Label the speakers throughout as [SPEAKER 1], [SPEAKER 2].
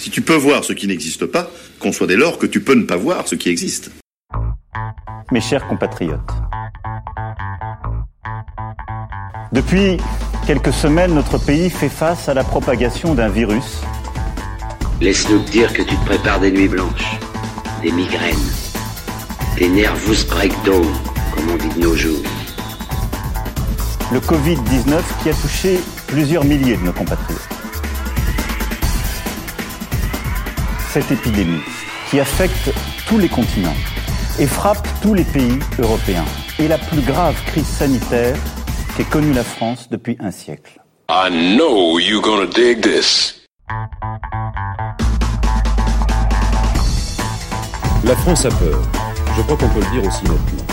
[SPEAKER 1] Si tu peux voir ce qui n'existe pas, conçois dès lors que tu peux ne pas voir ce qui existe.
[SPEAKER 2] Mes chers compatriotes, depuis quelques semaines, notre pays fait face à la propagation d'un virus.
[SPEAKER 3] Laisse-nous te dire que tu te prépares des nuits blanches, des migraines, des nervous breakdown, comme on dit de nos jours.
[SPEAKER 2] Le Covid-19 qui a touché plusieurs milliers de nos compatriotes. Cette épidémie qui affecte tous les continents et frappe tous les pays européens est la plus grave crise sanitaire qu'ait connue la France depuis un siècle.
[SPEAKER 4] I know you're gonna dig this.
[SPEAKER 5] La France a peur. Je crois qu'on peut le dire aussi nettement.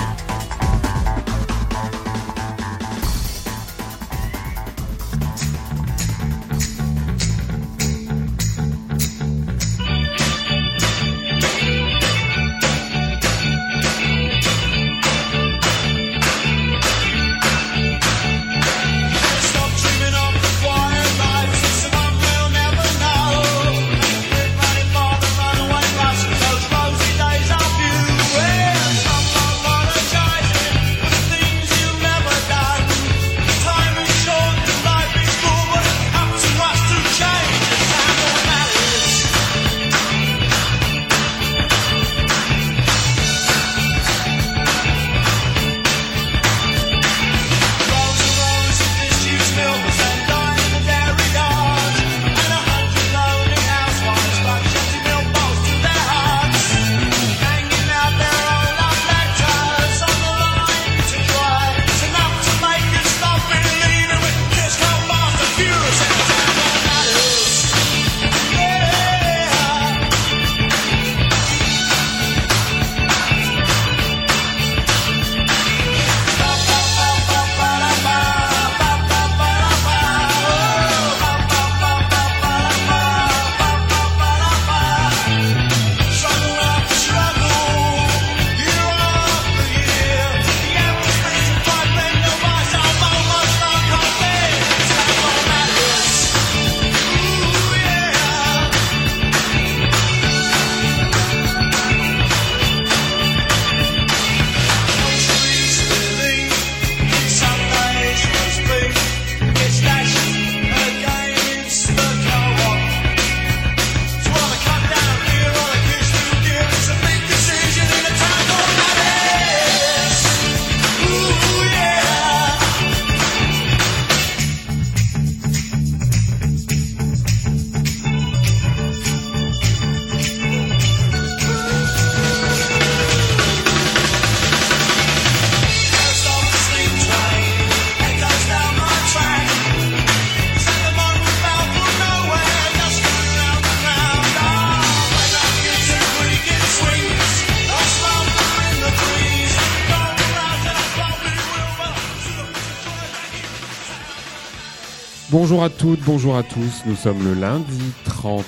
[SPEAKER 6] Bonjour à toutes, bonjour à tous. Nous sommes le lundi 30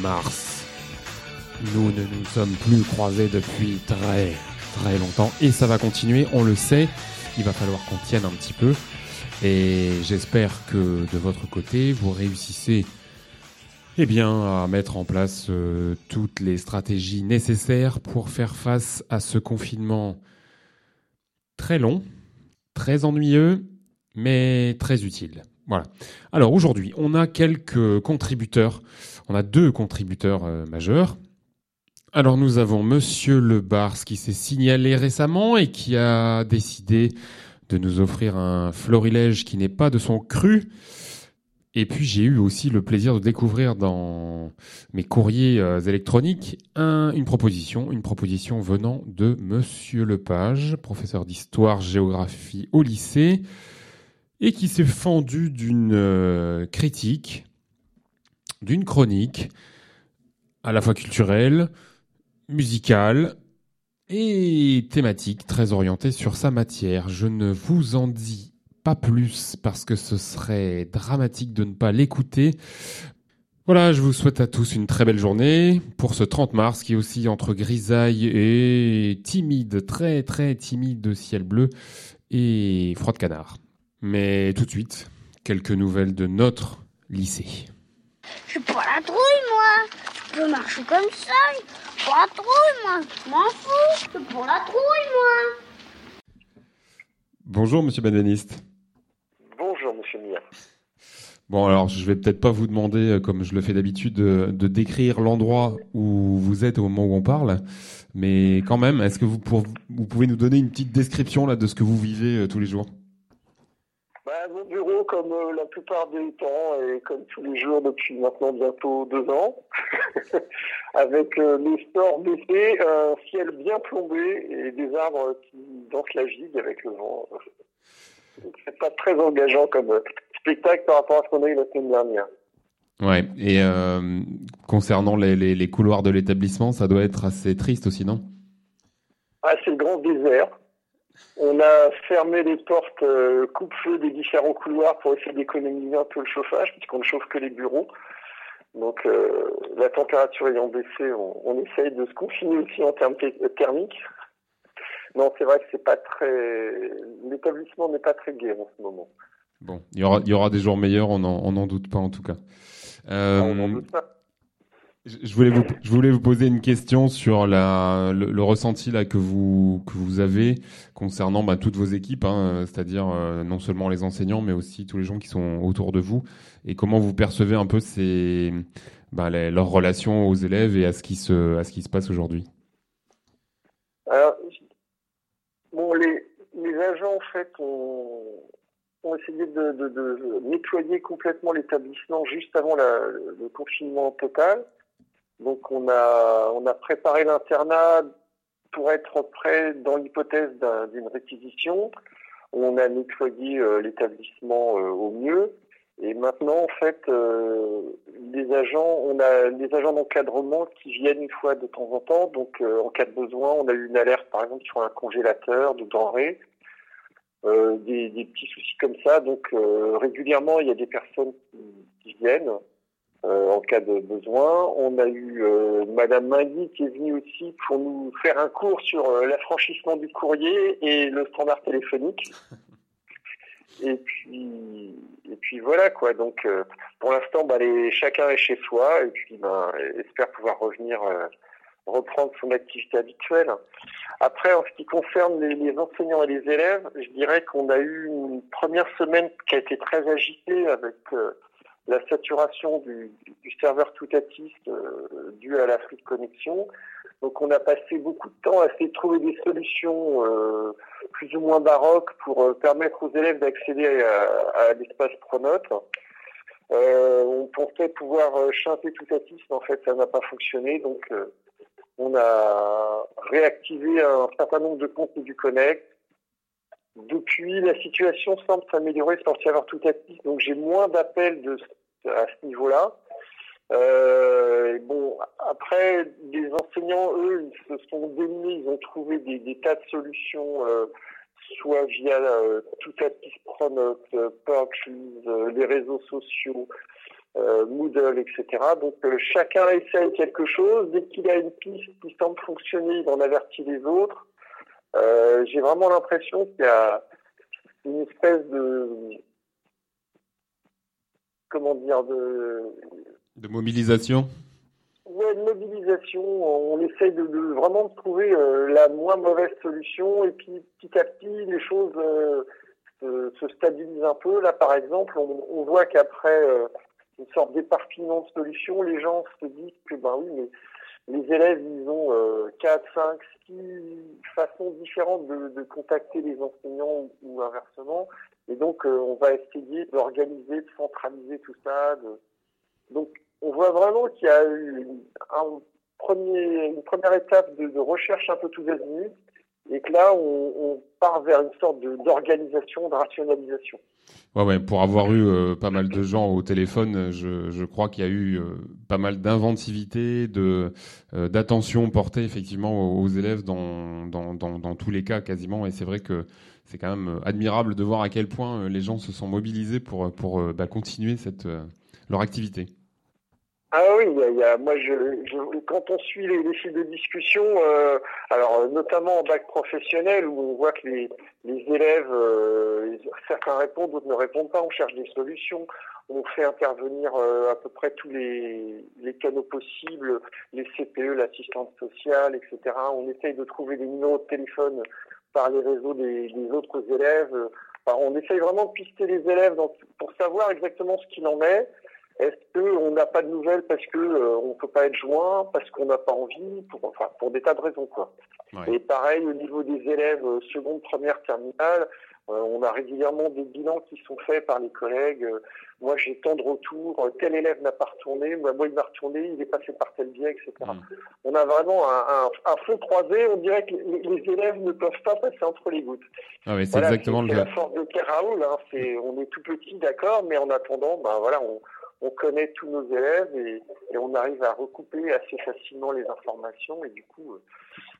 [SPEAKER 6] mars. Nous ne nous sommes plus croisés depuis très très longtemps et ça va continuer, on le sait. Il va falloir qu'on tienne un petit peu et j'espère que de votre côté vous réussissez eh bien, à mettre en place euh, toutes les stratégies nécessaires pour faire face à ce confinement très long, très ennuyeux, mais très utile. Voilà. Alors aujourd'hui, on a quelques contributeurs. On a deux contributeurs euh, majeurs. Alors nous avons Monsieur Le Bars qui s'est signalé récemment et qui a décidé de nous offrir un florilège qui n'est pas de son cru. Et puis j'ai eu aussi le plaisir de découvrir dans mes courriers euh, électroniques une proposition, une proposition venant de Monsieur Lepage, professeur d'histoire-géographie au lycée, et qui s'est fendu d'une euh, critique, d'une chronique, à la fois culturelle, musicale et thématique, très orientée sur sa matière. Je ne vous en dis pas plus parce que ce serait dramatique de ne pas l'écouter. Voilà, je vous souhaite à tous une très belle journée pour ce 30 mars qui est aussi entre grisaille et timide, très très timide ciel bleu et froid de canard. Mais tout de suite, quelques nouvelles de notre lycée.
[SPEAKER 7] Je suis pas la trouille, moi peux marcher comme ça. Pour la trouille, moi. Je m'en fous. C'est pour la trouille, moi.
[SPEAKER 6] Bonjour, monsieur Benveniste.
[SPEAKER 8] Bonjour, monsieur Mire.
[SPEAKER 6] Bon, alors je vais peut-être pas vous demander, euh, comme je le fais d'habitude, de, de décrire l'endroit où vous êtes au moment où on parle, mais quand même, est-ce que vous, pour- vous pouvez nous donner une petite description là de ce que vous vivez euh, tous les jours?
[SPEAKER 8] Mon bureau, comme euh, la plupart des temps, et comme tous les jours depuis maintenant bientôt deux ans, avec euh, les stores baissés, un ciel bien plombé et des arbres qui dansent la gigue avec le vent. C'est pas très engageant comme euh, spectacle par rapport à ce qu'on a eu la semaine dernière.
[SPEAKER 6] Ouais. Et euh, concernant les, les, les couloirs de l'établissement, ça doit être assez triste aussi, non?
[SPEAKER 8] Ah, c'est le grand désert. On a fermé les portes euh, coupe-feu des différents couloirs pour essayer d'économiser un peu le chauffage, puisqu'on ne chauffe que les bureaux. Donc, euh, la température ayant baissé, on, on essaye de se confiner aussi en termes thermiques. Non, c'est vrai que c'est pas très. L'établissement n'est pas très gai en ce moment.
[SPEAKER 6] Bon, il y aura, il y aura des jours meilleurs, on n'en on en doute pas en tout cas. Euh,
[SPEAKER 8] On n'en doute pas.
[SPEAKER 6] Je voulais vous, je voulais vous poser une question sur la, le, ressenti là que vous que vous avez concernant bah, toutes vos équipes, hein, c'est-à-dire euh, non seulement les enseignants, mais aussi tous les gens qui sont autour de vous, et comment vous percevez un peu ces bah, leurs relations aux élèves et à ce qui se à ce qui se passe aujourd'hui?
[SPEAKER 8] Bon, les, les agents, en fait, ont, ont essayé de, de- de nettoyer complètement l'établissement juste avant la- le confinement total. Donc, on a, on a préparé l'internat pour être prêt dans l'hypothèse d'un- d'une réquisition. On a nettoyé euh, l'établissement euh, au mieux. Et maintenant, en fait, euh, les agents, on a des agents d'encadrement qui viennent une fois de temps en temps. Donc, en cas de besoin, on a eu une alerte, par exemple, sur un congélateur de denrées, des, petits soucis comme ça. Donc, régulièrement, il y a des personnes qui, viennent en cas de besoin. On a eu euh, Madame Mindy qui est venue aussi pour nous faire un cours sur euh, l'affranchissement du courrier et le standard téléphonique. Et puis, et puis voilà quoi. Donc, euh, pour l'instant, bah, les, chacun est chez soi et puis ben, espère pouvoir revenir, euh, reprendre son activité habituelle. Après, en ce qui concerne les, les enseignants et les élèves, je dirais qu'on a eu une première semaine qui a été très agitée avec euh, la saturation du, serveur toutatiste euh, dû à la free connexion. Donc, on a passé beaucoup de temps à essayer de trouver des solutions euh, plus ou moins baroques pour euh, permettre aux élèves d'accéder à, l'espace Pronote. Euh, on pensait pouvoir chanter toutatiste, mais en fait, ça n'a pas fonctionné. Donc, on a réactivé un certain nombre de comptes du Connect. Depuis, la situation semble s'améliorer sur le serveur toutatiste, donc j'ai moins d'appels de, à ce niveau-là. Euh, bon, après, les enseignants, eux, ils se sont démenés, ils ont trouvé des, tas de solutions, euh, soit via euh, Toutatiste, Pronote, euh, Purchase, euh, les réseaux sociaux, Moodle, etc. Donc chacun essaye quelque chose. Dès qu'il a une piste qui semble fonctionner, il en avertit les autres. J'ai vraiment l'impression qu'il y a une espèce de comment dire de
[SPEAKER 6] De mobilisation.
[SPEAKER 8] Ouais, une mobilisation. On essaye de, de vraiment de trouver euh, la moins mauvaise solution et puis petit à petit les choses euh, se, se stabilisent un peu. Là, par exemple, on, on voit qu'après euh, une sorte d'éparpillement de solutions, les gens se disent que ben oui, mais les élèves, ils ont euh, 4, 5, 6 façons différentes de, de contacter les enseignants ou, ou inversement. Et donc, euh, on va essayer d'organiser, de centraliser tout ça. Donc, on voit vraiment qu'il y a eu une, première étape de, recherche un peu tous azimuts et que là, on, part vers une sorte d'organisation, de, rationalisation.
[SPEAKER 6] Ouais, ouais, pour avoir eu euh, pas mal de gens au téléphone, je, crois qu'il y a eu euh, pas mal d'inventivité, de d'attention portée effectivement aux, élèves dans, dans, dans tous les cas quasiment. Et c'est vrai que c'est quand même euh, admirable de voir à quel point euh, les gens se sont mobilisés pour, pour euh, bah, continuer cette, leur activité.
[SPEAKER 8] Ah oui, moi, quand on suit les, les fils de discussion, alors notamment en bac professionnel, où on voit que les, les élèves, certains répondent, d'autres ne répondent pas, on cherche des solutions. on fait intervenir à peu près tous les, les canaux possibles, les CPE, l'assistante sociale, etc. On essaye de trouver des numéros de téléphone par les réseaux des, des autres élèves. Enfin, on essaye vraiment de pister les élèves pour savoir exactement ce qu'il en est. Est-ce qu'on n'a pas de nouvelles parce que euh, on peut pas être joint, parce qu'on n'a pas envie, pour, enfin pour des tas de raisons quoi.
[SPEAKER 6] Ouais.
[SPEAKER 8] Et pareil au niveau des élèves euh, seconde, première, terminale, on a régulièrement des bilans qui sont faits par les collègues. Euh, moi j'ai tant de retours, euh, tel élève n'a pas retourné, moi, moi il m'a retourné, il est passé par tel biais, etc.
[SPEAKER 6] Mm.
[SPEAKER 8] On a vraiment un, un, un feu croisé. On dirait que les, les élèves ne peuvent pas passer entre les gouttes.
[SPEAKER 6] Ah oui, c'est
[SPEAKER 8] Voilà,
[SPEAKER 6] exactement
[SPEAKER 8] c'est
[SPEAKER 6] le
[SPEAKER 8] la
[SPEAKER 6] cas.
[SPEAKER 8] force de Pierre Raoul. Hein. C'est, on est tout petit, d'accord, mais en attendant, ben voilà, on, on connaît tous nos élèves et, et on arrive à recouper assez facilement les informations et du coup, euh,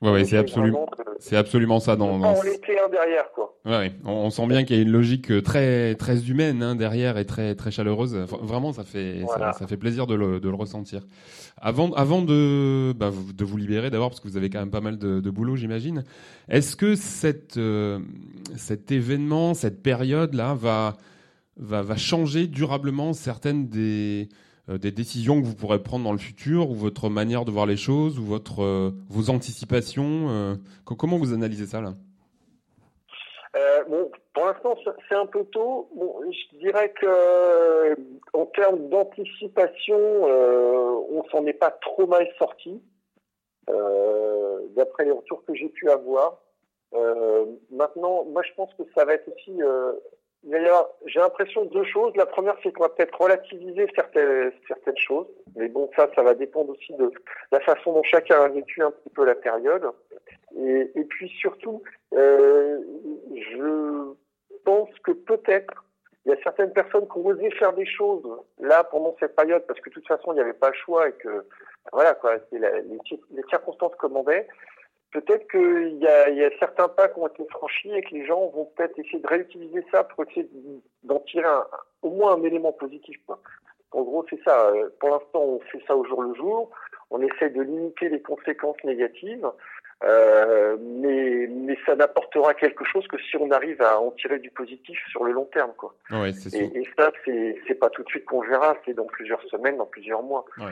[SPEAKER 6] Ouais, ouais,
[SPEAKER 8] on
[SPEAKER 6] c'est absolument,
[SPEAKER 8] de-
[SPEAKER 6] c'est absolument ça dans.
[SPEAKER 8] en laisser un derrière, quoi.
[SPEAKER 6] Ouais, ouais. On, on sent bien qu'il y a une logique euh, très très humaine hein, derrière et très très chaleureuse. Enfin, vraiment, ça fait
[SPEAKER 8] Voilà.
[SPEAKER 6] ça, ça fait plaisir de le, de le ressentir. Avant avant de bah, vous- de vous libérer d'abord parce que vous avez quand même pas mal de, de boulot, j'imagine. Est-ce que cette euh, cet événement, cette période là va va changer durablement certaines des euh, des décisions que vous pourrez prendre dans le futur ou votre manière de voir les choses ou votre euh, vos anticipations euh, co- comment vous analysez ça là?
[SPEAKER 8] Bon, pour l'instant, c'est- un peu tôt. Bon, je dirais que en termes d'anticipation, on s'en est pas trop mal sorti, d'après les retours que j'ai pu avoir. Maintenant, moi, je pense que ça va être aussi. Euh, D'ailleurs, j'ai l'impression de deux choses. La première, c'est qu'on va peut-être relativiser certaines, choses. Mais bon, ça, ça va dépendre aussi de la façon dont chacun a vécu un petit peu la période. Et, puis surtout, euh, je pense que peut-être il y a certaines personnes qui ont osé faire des choses là pendant cette période parce que de toute façon il n'y avait pas le choix et que voilà quoi, la- les circonstances commandaient. Peut-être qu'il y a, y a certains pas qui ont été franchis et que les gens vont peut-être essayer de réutiliser ça pour essayer d'en tirer un- au moins un élément positif. Quoi. En gros, c'est ça. Euh, Pour l'instant, on fait ça au jour le jour. On essaie de limiter les conséquences négatives. Euh, mais, mais ça n'apportera quelque chose que si on arrive à en tirer du positif sur le long terme, quoi.
[SPEAKER 6] Ouais, c'est sûr.
[SPEAKER 8] Et, et ça, c'est c'est pas tout de suite qu'on verra, c'est dans plusieurs semaines, dans plusieurs mois.
[SPEAKER 6] Ouais.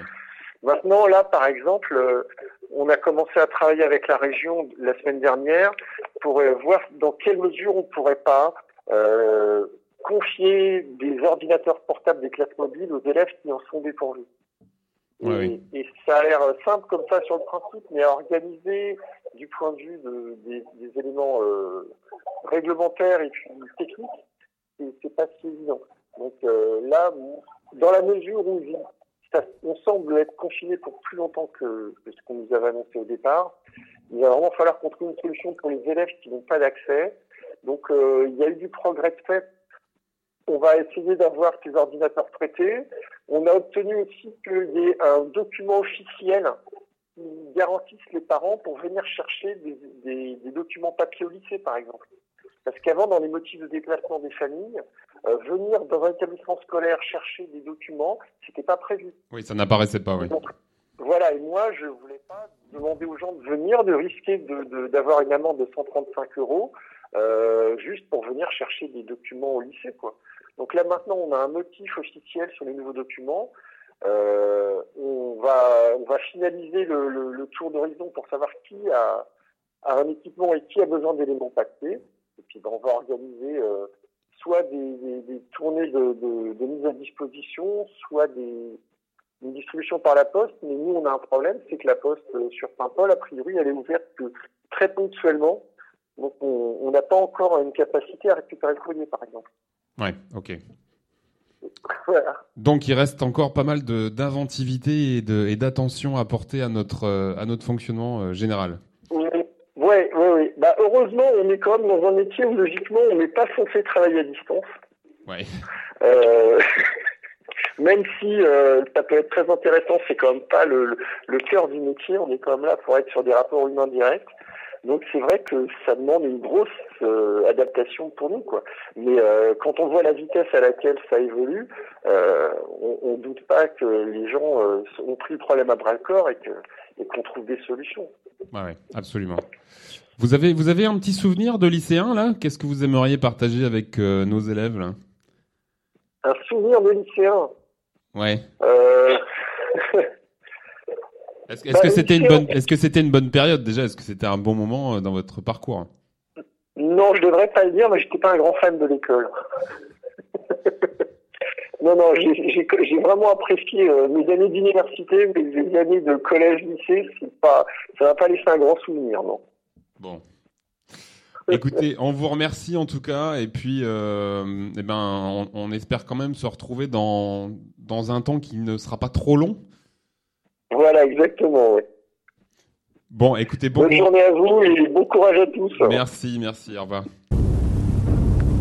[SPEAKER 8] Maintenant, là, par exemple, euh, on a commencé à travailler avec la région la semaine dernière pour euh, voir dans quelle mesure on pourrait pas euh, confier des ordinateurs portables des classes mobiles aux élèves qui en sont dépourvus. Et,
[SPEAKER 6] Ouais, oui.
[SPEAKER 8] et ça a l'air simple comme ça sur le principe, mais à organiser du point de vue de- des, des éléments euh, réglementaires et puis techniques, c'est pas si évident. Donc euh, là, dans la mesure où on semble être confiné pour plus longtemps que, ce qu'on nous avait annoncé au départ, il va vraiment falloir qu'on trouve une solution pour les élèves qui n'ont pas d'accès. Donc euh, il y a eu du progrès de fait. On va essayer d'avoir ces ordinateurs prêtés. On a obtenu aussi qu'il y ait un document officiel qui garantisse les parents pour venir chercher des- des documents papier au lycée, par exemple. Parce qu'avant, dans les motifs de déplacement des familles, euh, venir dans un établissement scolaire chercher des documents, c'était pas prévu.
[SPEAKER 6] Oui, ça n'apparaissait pas, oui.
[SPEAKER 8] Donc, voilà, et moi, je voulais pas demander aux gens de venir, de risquer de- de- d'avoir une amende de 135 euros, euh, juste pour venir chercher des documents au lycée, quoi. Donc là, maintenant, on a un motif officiel sur les nouveaux documents. Euh, on va, on va finaliser le, le- le tour d'horizon pour savoir qui a, a un équipement et qui a besoin d'éléments papier. Et puis, ben, on va organiser euh, soit des, des- des tournées de, de- de mise à disposition, soit des, une distribution par la poste. Mais nous, on a un problème, c'est que la poste euh, sur Saint-Paul, a priori, elle est ouverte que très ponctuellement. Donc, on n'a pas encore une capacité à récupérer le courrier, par exemple.
[SPEAKER 6] Ouais, ok.
[SPEAKER 8] Voilà.
[SPEAKER 6] Donc il reste encore pas mal d'inventivité et d'attention à porter à notre, euh, à notre fonctionnement général.
[SPEAKER 8] Oui, oui, oui. Bah, heureusement, on est quand même dans un métier où, logiquement, on n'est pas censé travailler à distance.
[SPEAKER 6] Ouais.
[SPEAKER 8] Euh, même si euh, ça peut être très intéressant, c'est quand même pas le, cœur du métier. On est quand même là pour être sur des rapports humains directs. Donc c'est vrai que ça demande une grosse euh, adaptation pour nous, quoi. Mais euh, quand on voit la vitesse à laquelle ça évolue, euh, on, on doute pas que les gens ont pris le problème à bras le corps et qu'on trouve des solutions.
[SPEAKER 6] Ouais, absolument. Vous avez, vous avez un petit souvenir de lycéen là? Qu'est-ce que vous aimeriez partager avec euh, nos élèves là?
[SPEAKER 8] Un souvenir de lycéen?
[SPEAKER 6] Ouais.
[SPEAKER 8] Euh...
[SPEAKER 6] Est-ce que est-ce que c'était une bonne, est-ce que c'était une bonne période déjà? Est-ce que c'était un bon moment euh, dans votre parcours?
[SPEAKER 8] Non, je devrais pas le dire, mais j'étais pas un grand fan de l'école. non, non, j'ai vraiment apprécié euh, mes années d'université, les années de collège, lycée, c'est pas, ça m'a pas laissé un grand souvenir, non.
[SPEAKER 6] Bon. Écoutez, on vous remercie en tout cas, et puis, euh, eh ben, on, on espère quand même se retrouver dans dans un temps qui ne sera pas trop long.
[SPEAKER 8] Voilà, exactement. ouais.
[SPEAKER 6] Bon, écoutez, bon.
[SPEAKER 8] Bonne journée à vous et bon courage à tous.
[SPEAKER 6] Merci, merci, au revoir.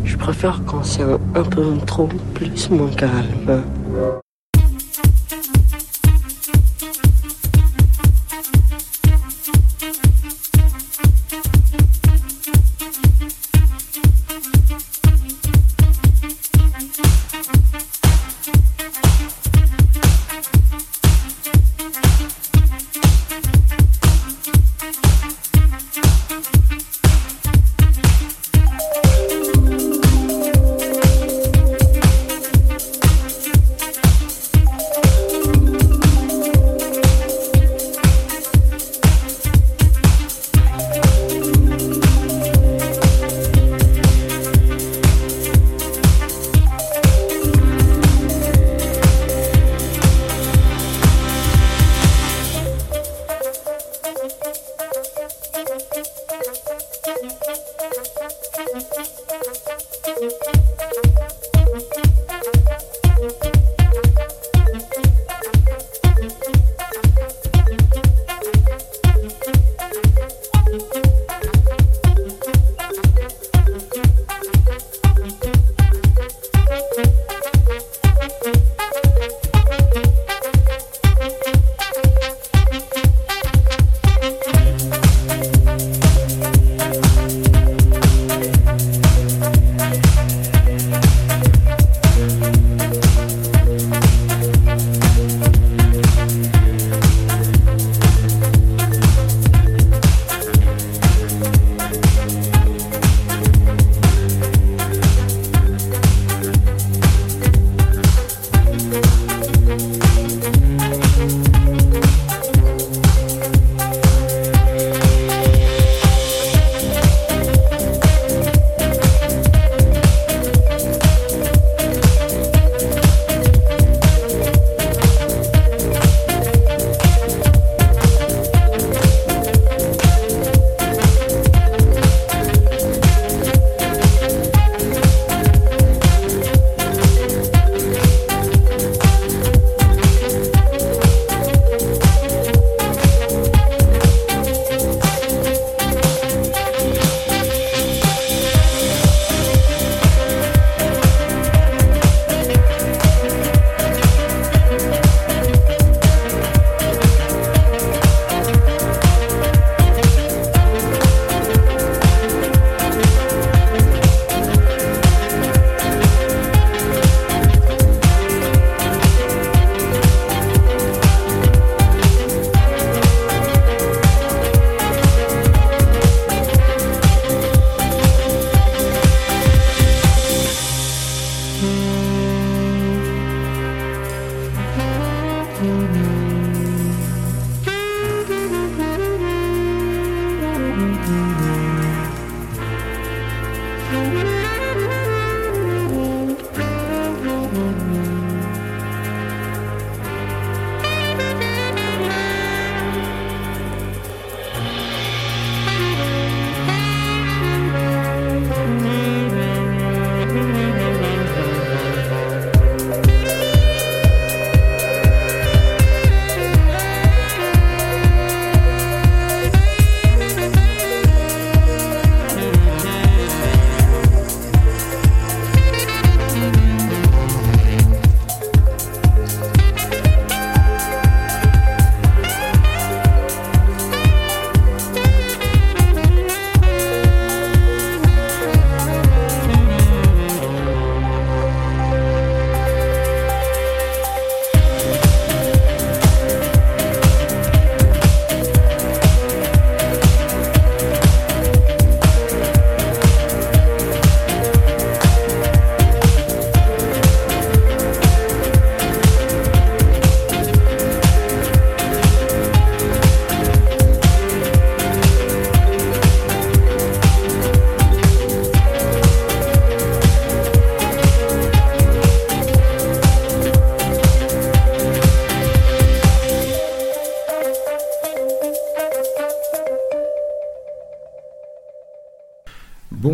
[SPEAKER 9] Je préfère quand c'est un, un peu trop plus moins calme.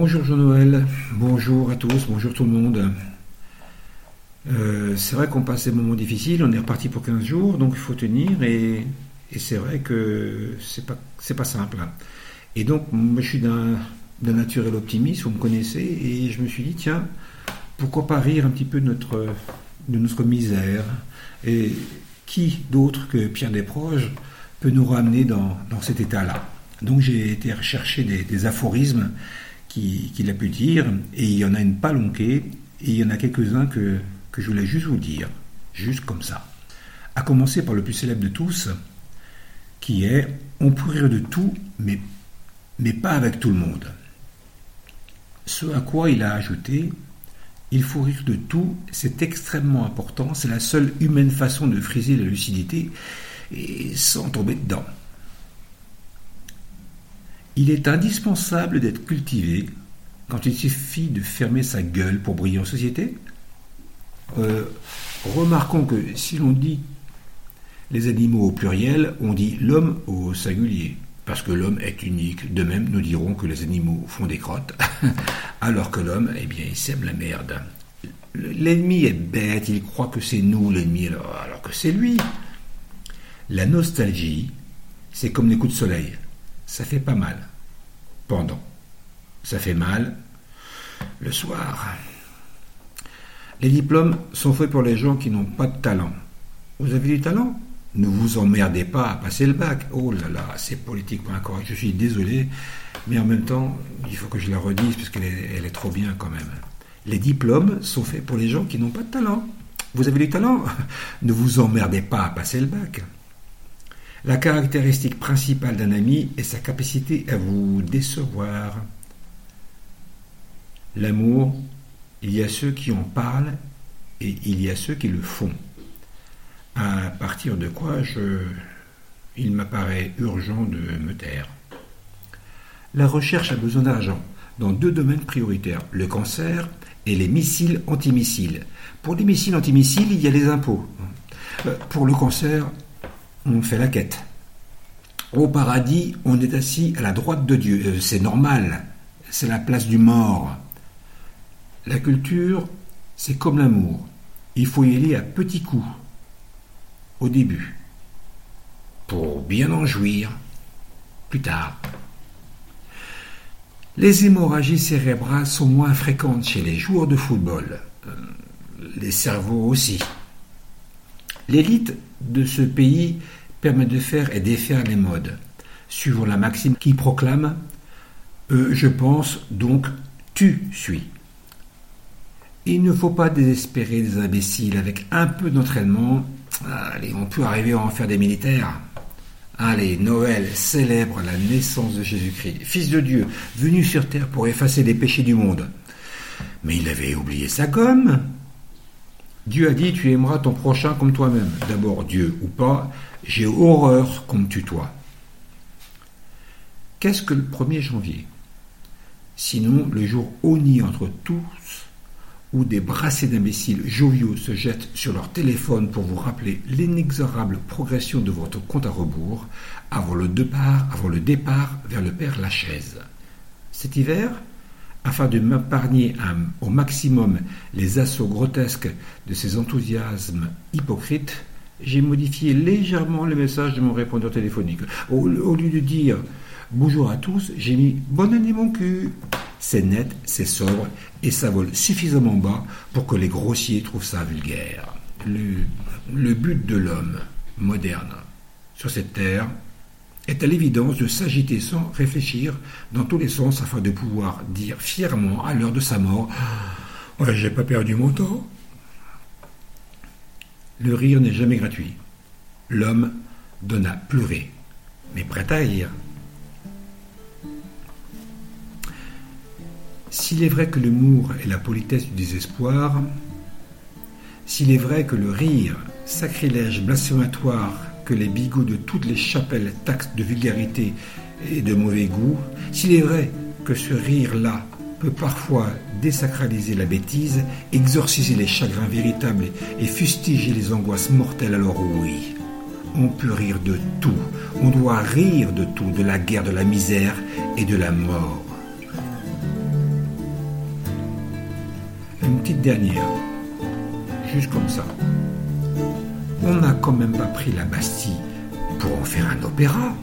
[SPEAKER 10] Bonjour Jean-Noël, bonjour à tous, bonjour tout le monde. Euh, c'est vrai qu'on passe des moments difficiles, on est reparti pour 15 jours, donc il faut tenir et, c'est vrai que c'est pas, pas simple. Et donc, moi je suis d'un, naturel optimiste, vous me connaissez, et je me suis dit, tiens, pourquoi pas rire un petit peu de notre, de notre misère? Et qui d'autre que Pierre Desproges peut nous ramener dans, dans cet état-là? Donc j'ai été rechercher des aphorismes qu'il a pu dire, et il y en a une palonquée, et il y en a quelques-uns que, que je voulais juste vous dire, juste comme ça. À commencer par le plus célèbre de tous, qui est On peut rire de tout, mais, mais pas avec tout le monde. Ce à quoi il a ajouté Il faut rire de tout, c'est extrêmement important, c'est la seule humaine façon de friser la lucidité et sans tomber dedans. Il est indispensable d'être cultivé quand il suffit de fermer sa gueule pour briller en société. Euh, remarquons que si l'on dit les animaux au pluriel, on dit l'homme au singulier, parce que l'homme est unique. De même, nous dirons que les animaux font des crottes, alors que l'homme, eh bien, il sème la merde. L'ennemi est bête, il croit que c'est nous l'ennemi, alors que c'est lui. La nostalgie, c'est comme les coups de soleil ça fait pas mal. Pendant. Ça fait mal le soir. Les diplômes sont faits pour les gens qui n'ont pas de talent. Vous avez du talent? Ne vous emmerdez pas à passer le bac. Oh là là, c'est politiquement incorrect. Je suis désolé, mais en même temps, il faut que je la redise parce qu'elle est, trop bien quand même. Les diplômes sont faits pour les gens qui n'ont pas de talent. Vous avez du talent? Ne vous emmerdez pas à passer le bac. La caractéristique principale d'un ami est sa capacité à vous décevoir. L'amour, il y a ceux qui en parlent et il y a ceux qui le font. À partir de quoi je, il m'apparaît urgent de me taire. La recherche a besoin d'argent dans deux domaines prioritaires, le cancer et les missiles antimissiles. Pour les missiles antimissiles, il y a les impôts. Euh, pour le cancer, on fait la quête. Au paradis, on est assis à la droite de Dieu. Euh, c'est normal. C'est la place du mort. La culture, c'est comme l'amour. Il faut y aller à petits coups. Au début. Pour bien en jouir. Plus tard. Les hémorragies cérébrales sont moins fréquentes chez les joueurs de football. Euh, les cerveaux aussi. L'élite de ce pays permet de faire et défaire les modes, suivant la maxime qui proclame euh, Je pense, donc tu suis. Il ne faut pas désespérer des imbéciles. Avec un peu d'entraînement, allez, on peut arriver à en faire des militaires. Allez, Noël célèbre la naissance de Jésus-Christ, Fils de Dieu, venu sur terre pour effacer les péchés du monde. Mais il avait oublié sa gomme. Dieu a dit, tu aimeras ton prochain comme toi-même. D'abord Dieu ou pas, j'ai horreur qu'on me tutoie. Qu'est-ce que le 1er janvier? Sinon le jour honni entre tous, où des brassées d'imbéciles joviaux se jettent sur leur téléphone pour vous rappeler l'inexorable progression de votre compte à rebours avant le départ, avant le départ vers le Père Lachaise. Cet hiver, afin de m'épargner au maximum les assauts grotesques de ces enthousiasmes hypocrites, j'ai modifié légèrement le message de mon répondeur téléphonique. Au, lieu de dire bonjour à tous, j'ai mis bonne année mon cul. C'est net, c'est sobre et ça vole suffisamment bas pour que les grossiers trouvent ça vulgaire. le but de l'homme moderne sur cette terre, est à l'évidence de s'agiter sans réfléchir dans tous les sens afin de pouvoir dire fièrement à l'heure de sa mort Ouais, j'ai pas perdu mon temps. Le rire n'est jamais gratuit. L'homme donne à pleurer, mais prêt à rire. S'il est vrai que l'humour est la politesse du désespoir, s'il est vrai que le rire, sacrilège blasphématoire que les bigots de toutes les chapelles taxent de vulgarité et de mauvais goût, s'il est vrai que ce rire-là peut parfois désacraliser la bêtise, exorciser les chagrins véritables et fustiger les angoisses mortelles, alors oui, on peut rire de tout, on doit rire de tout, de la guerre, de la misère et de la mort. une petite dernière. Juste comme ça. On n'a quand même pas pris la Bastille pour en faire un opéra.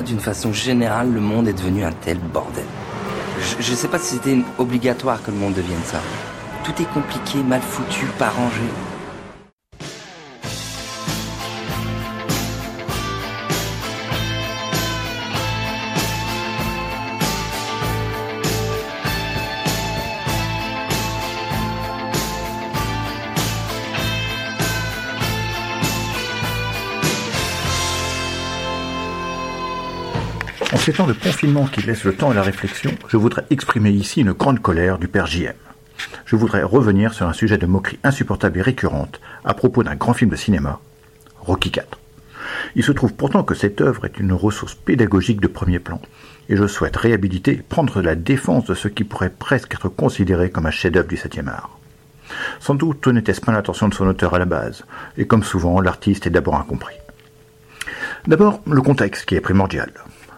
[SPEAKER 11] D'une façon générale, le monde est devenu un tel bordel? Je, je sais pas si c'était obligatoire que le monde devienne ça. Tout est compliqué, mal foutu, pas rangé.
[SPEAKER 12] En ces temps de confinement qui laissent le temps à la réflexion, je voudrais exprimer ici une grande colère du père JM. Je voudrais revenir sur un sujet de moquerie insupportable et récurrente à propos d'un grand film de cinéma, Rocky IV. Il se trouve pourtant que cette œuvre est une ressource pédagogique de premier plan, et je souhaite réhabiliter prendre la défense de ce qui pourrait presque être considéré comme un chef-d'œuvre du 7e art. Sans doute n'était-ce pas l'intention de son auteur à la base, et comme souvent, l'artiste est d'abord incompris. D'abord, le contexte qui est primordial.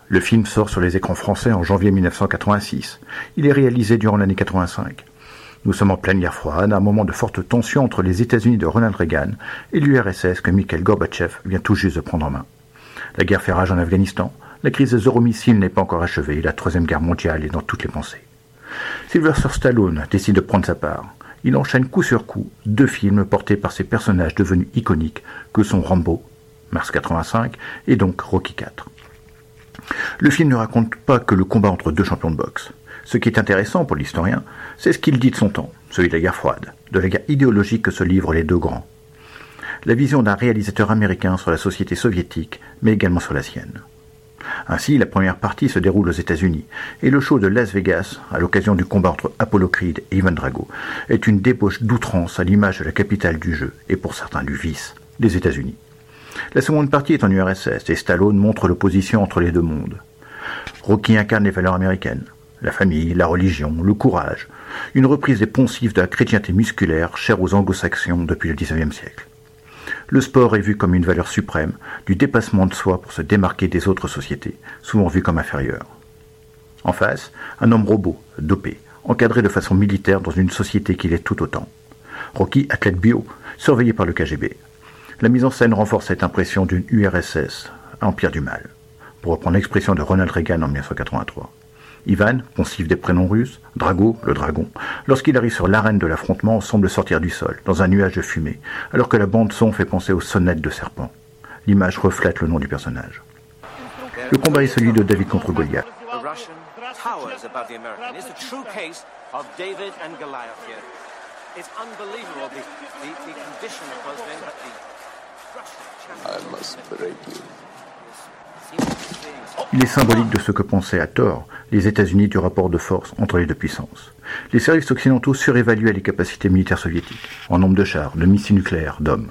[SPEAKER 12] Le film sort sur les écrans français en janvier 1986. Il est réalisé durant l'année 85. Nous sommes en pleine guerre froide, à un moment de forte tension entre les États-Unis de Ronald Reagan et l'URSS que Mikhail Gorbatchev vient tout juste de prendre en main. La guerre fait rage en Afghanistan, la crise des euromissiles n'est pas encore achevée, la troisième guerre mondiale est dans toutes les pensées. Sylvester Stallone décide de prendre sa part. Il enchaîne coup sur coup deux films portés par ces personnages devenus iconiques que sont Rambo, mars 85, et donc Rocky IV. Le film ne raconte pas que le combat entre deux champions de boxe. Ce qui est intéressant pour l'historien, c'est ce qu'il dit de son temps, celui de la guerre froide, de la guerre idéologique que se livrent les deux grands. La vision d'un réalisateur américain sur la société soviétique, mais également sur la sienne. Ainsi, la première partie se déroule aux États-Unis, et le show de Las Vegas, à l'occasion du combat entre Apollo Creed et Ivan Drago, est une débauche d'outrance à l'image de la capitale du jeu, et pour certains du vice, les États-Unis. La seconde partie est en URSS, et Stallone montre l'opposition entre les deux mondes. Rocky incarne les valeurs américaines, la famille, la religion, le courage, une reprise des poncifs de la chrétienté musculaire chère aux anglo-saxons depuis le XIXe siècle. Le sport est vu comme une valeur suprême, du dépassement de soi pour se démarquer des autres sociétés, souvent vu comme inférieur. En face, un homme robot, dopé, encadré de façon militaire dans une société qui l'est tout autant. Rocky, athlète bio, surveillé par le KGB. La mise en scène renforce cette impression d'une URSS, empire du mal, pour reprendre l'expression de Ronald Reagan en 1983. Ivan, poncif des prénoms russes, Drago, le dragon, lorsqu'il arrive sur l'arène de l'affrontement, semble sortir du sol, dans un nuage de fumée, alors que la bande-son fait penser aux sonnettes de serpent. L'image reflète le nom du personnage. Le combat est celui de David contre Goliath.
[SPEAKER 13] Il est symbolique de ce que pensaient à tort les États-Unis du rapport de force entre les deux puissances. Les services occidentaux surévaluaient les capacités militaires soviétiques, en nombre de chars, de missiles nucléaires, d'hommes.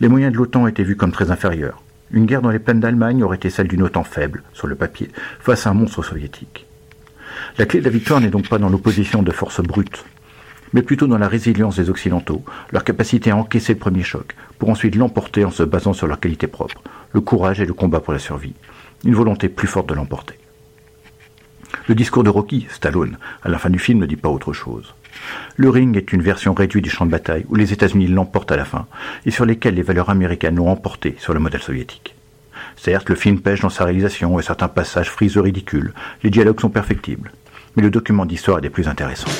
[SPEAKER 13] Les moyens de l'OTAN étaient vus comme très inférieurs. Une guerre dans les plaines d'Allemagne aurait été celle d'une OTAN faible, sur le papier, face à un monstre soviétique. La clé de la victoire n'est donc pas dans l'opposition de forces brutes, mais plutôt dans la résilience des Occidentaux, leur capacité à encaisser le premier choc, pour ensuite l'emporter en se basant sur leurs qualités propres, le courage et le combat pour la survie, une volonté plus forte de l'emporter. Le discours de Rocky, Stallone, à la fin du film ne dit pas autre chose. Le ring est une version réduite du champ de bataille où les États-Unis l'emportent à la fin et sur lesquels les valeurs américaines l'ont emporté sur le modèle soviétique. Certes, le film pêche dans sa réalisation et certains passages frisent ridicules, les dialogues sont perfectibles, mais le document d'histoire est des plus intéressants.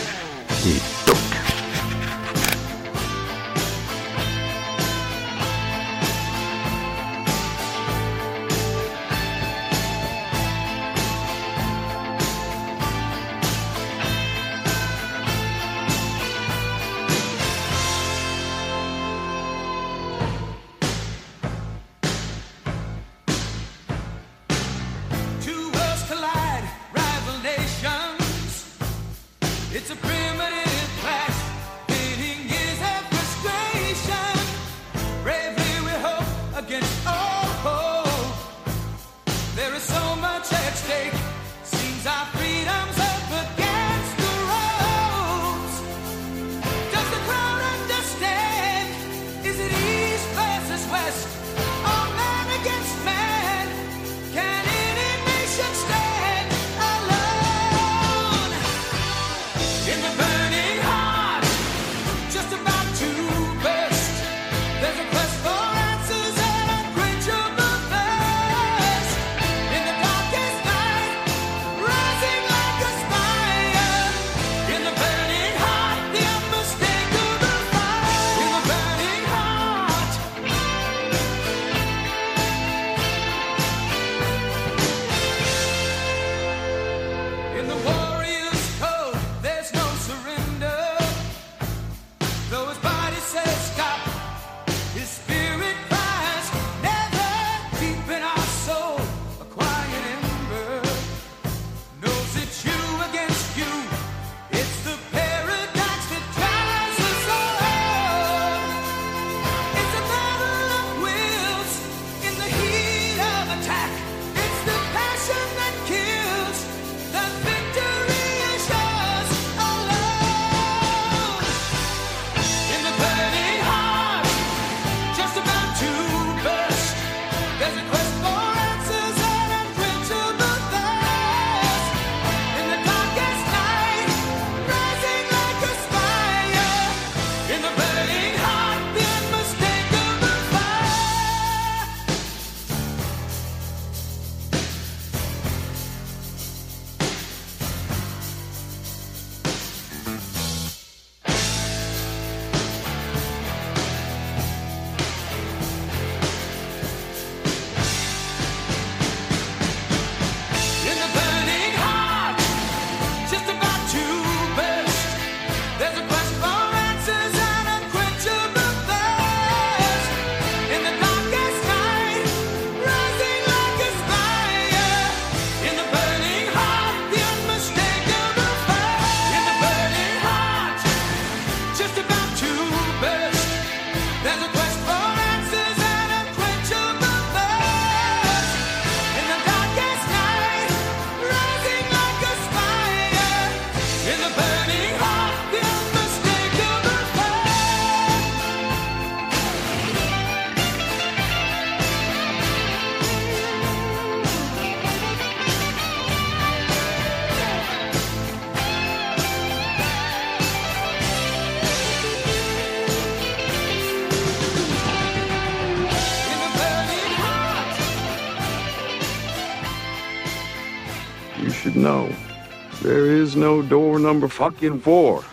[SPEAKER 14] Is no
[SPEAKER 15] door number fucking four.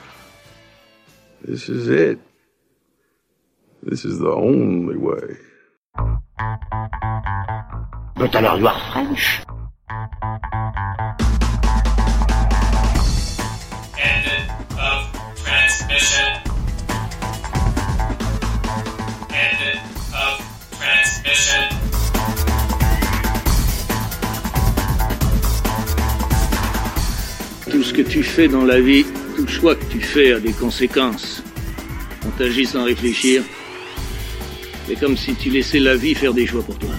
[SPEAKER 15] This is it. This is the only way.
[SPEAKER 16] But alors you are French.
[SPEAKER 5] Tu fais dans la vie, tout choix que tu fais a des conséquences. On t'agit sans réfléchir. C'est comme si tu laissais la vie faire des choix pour toi.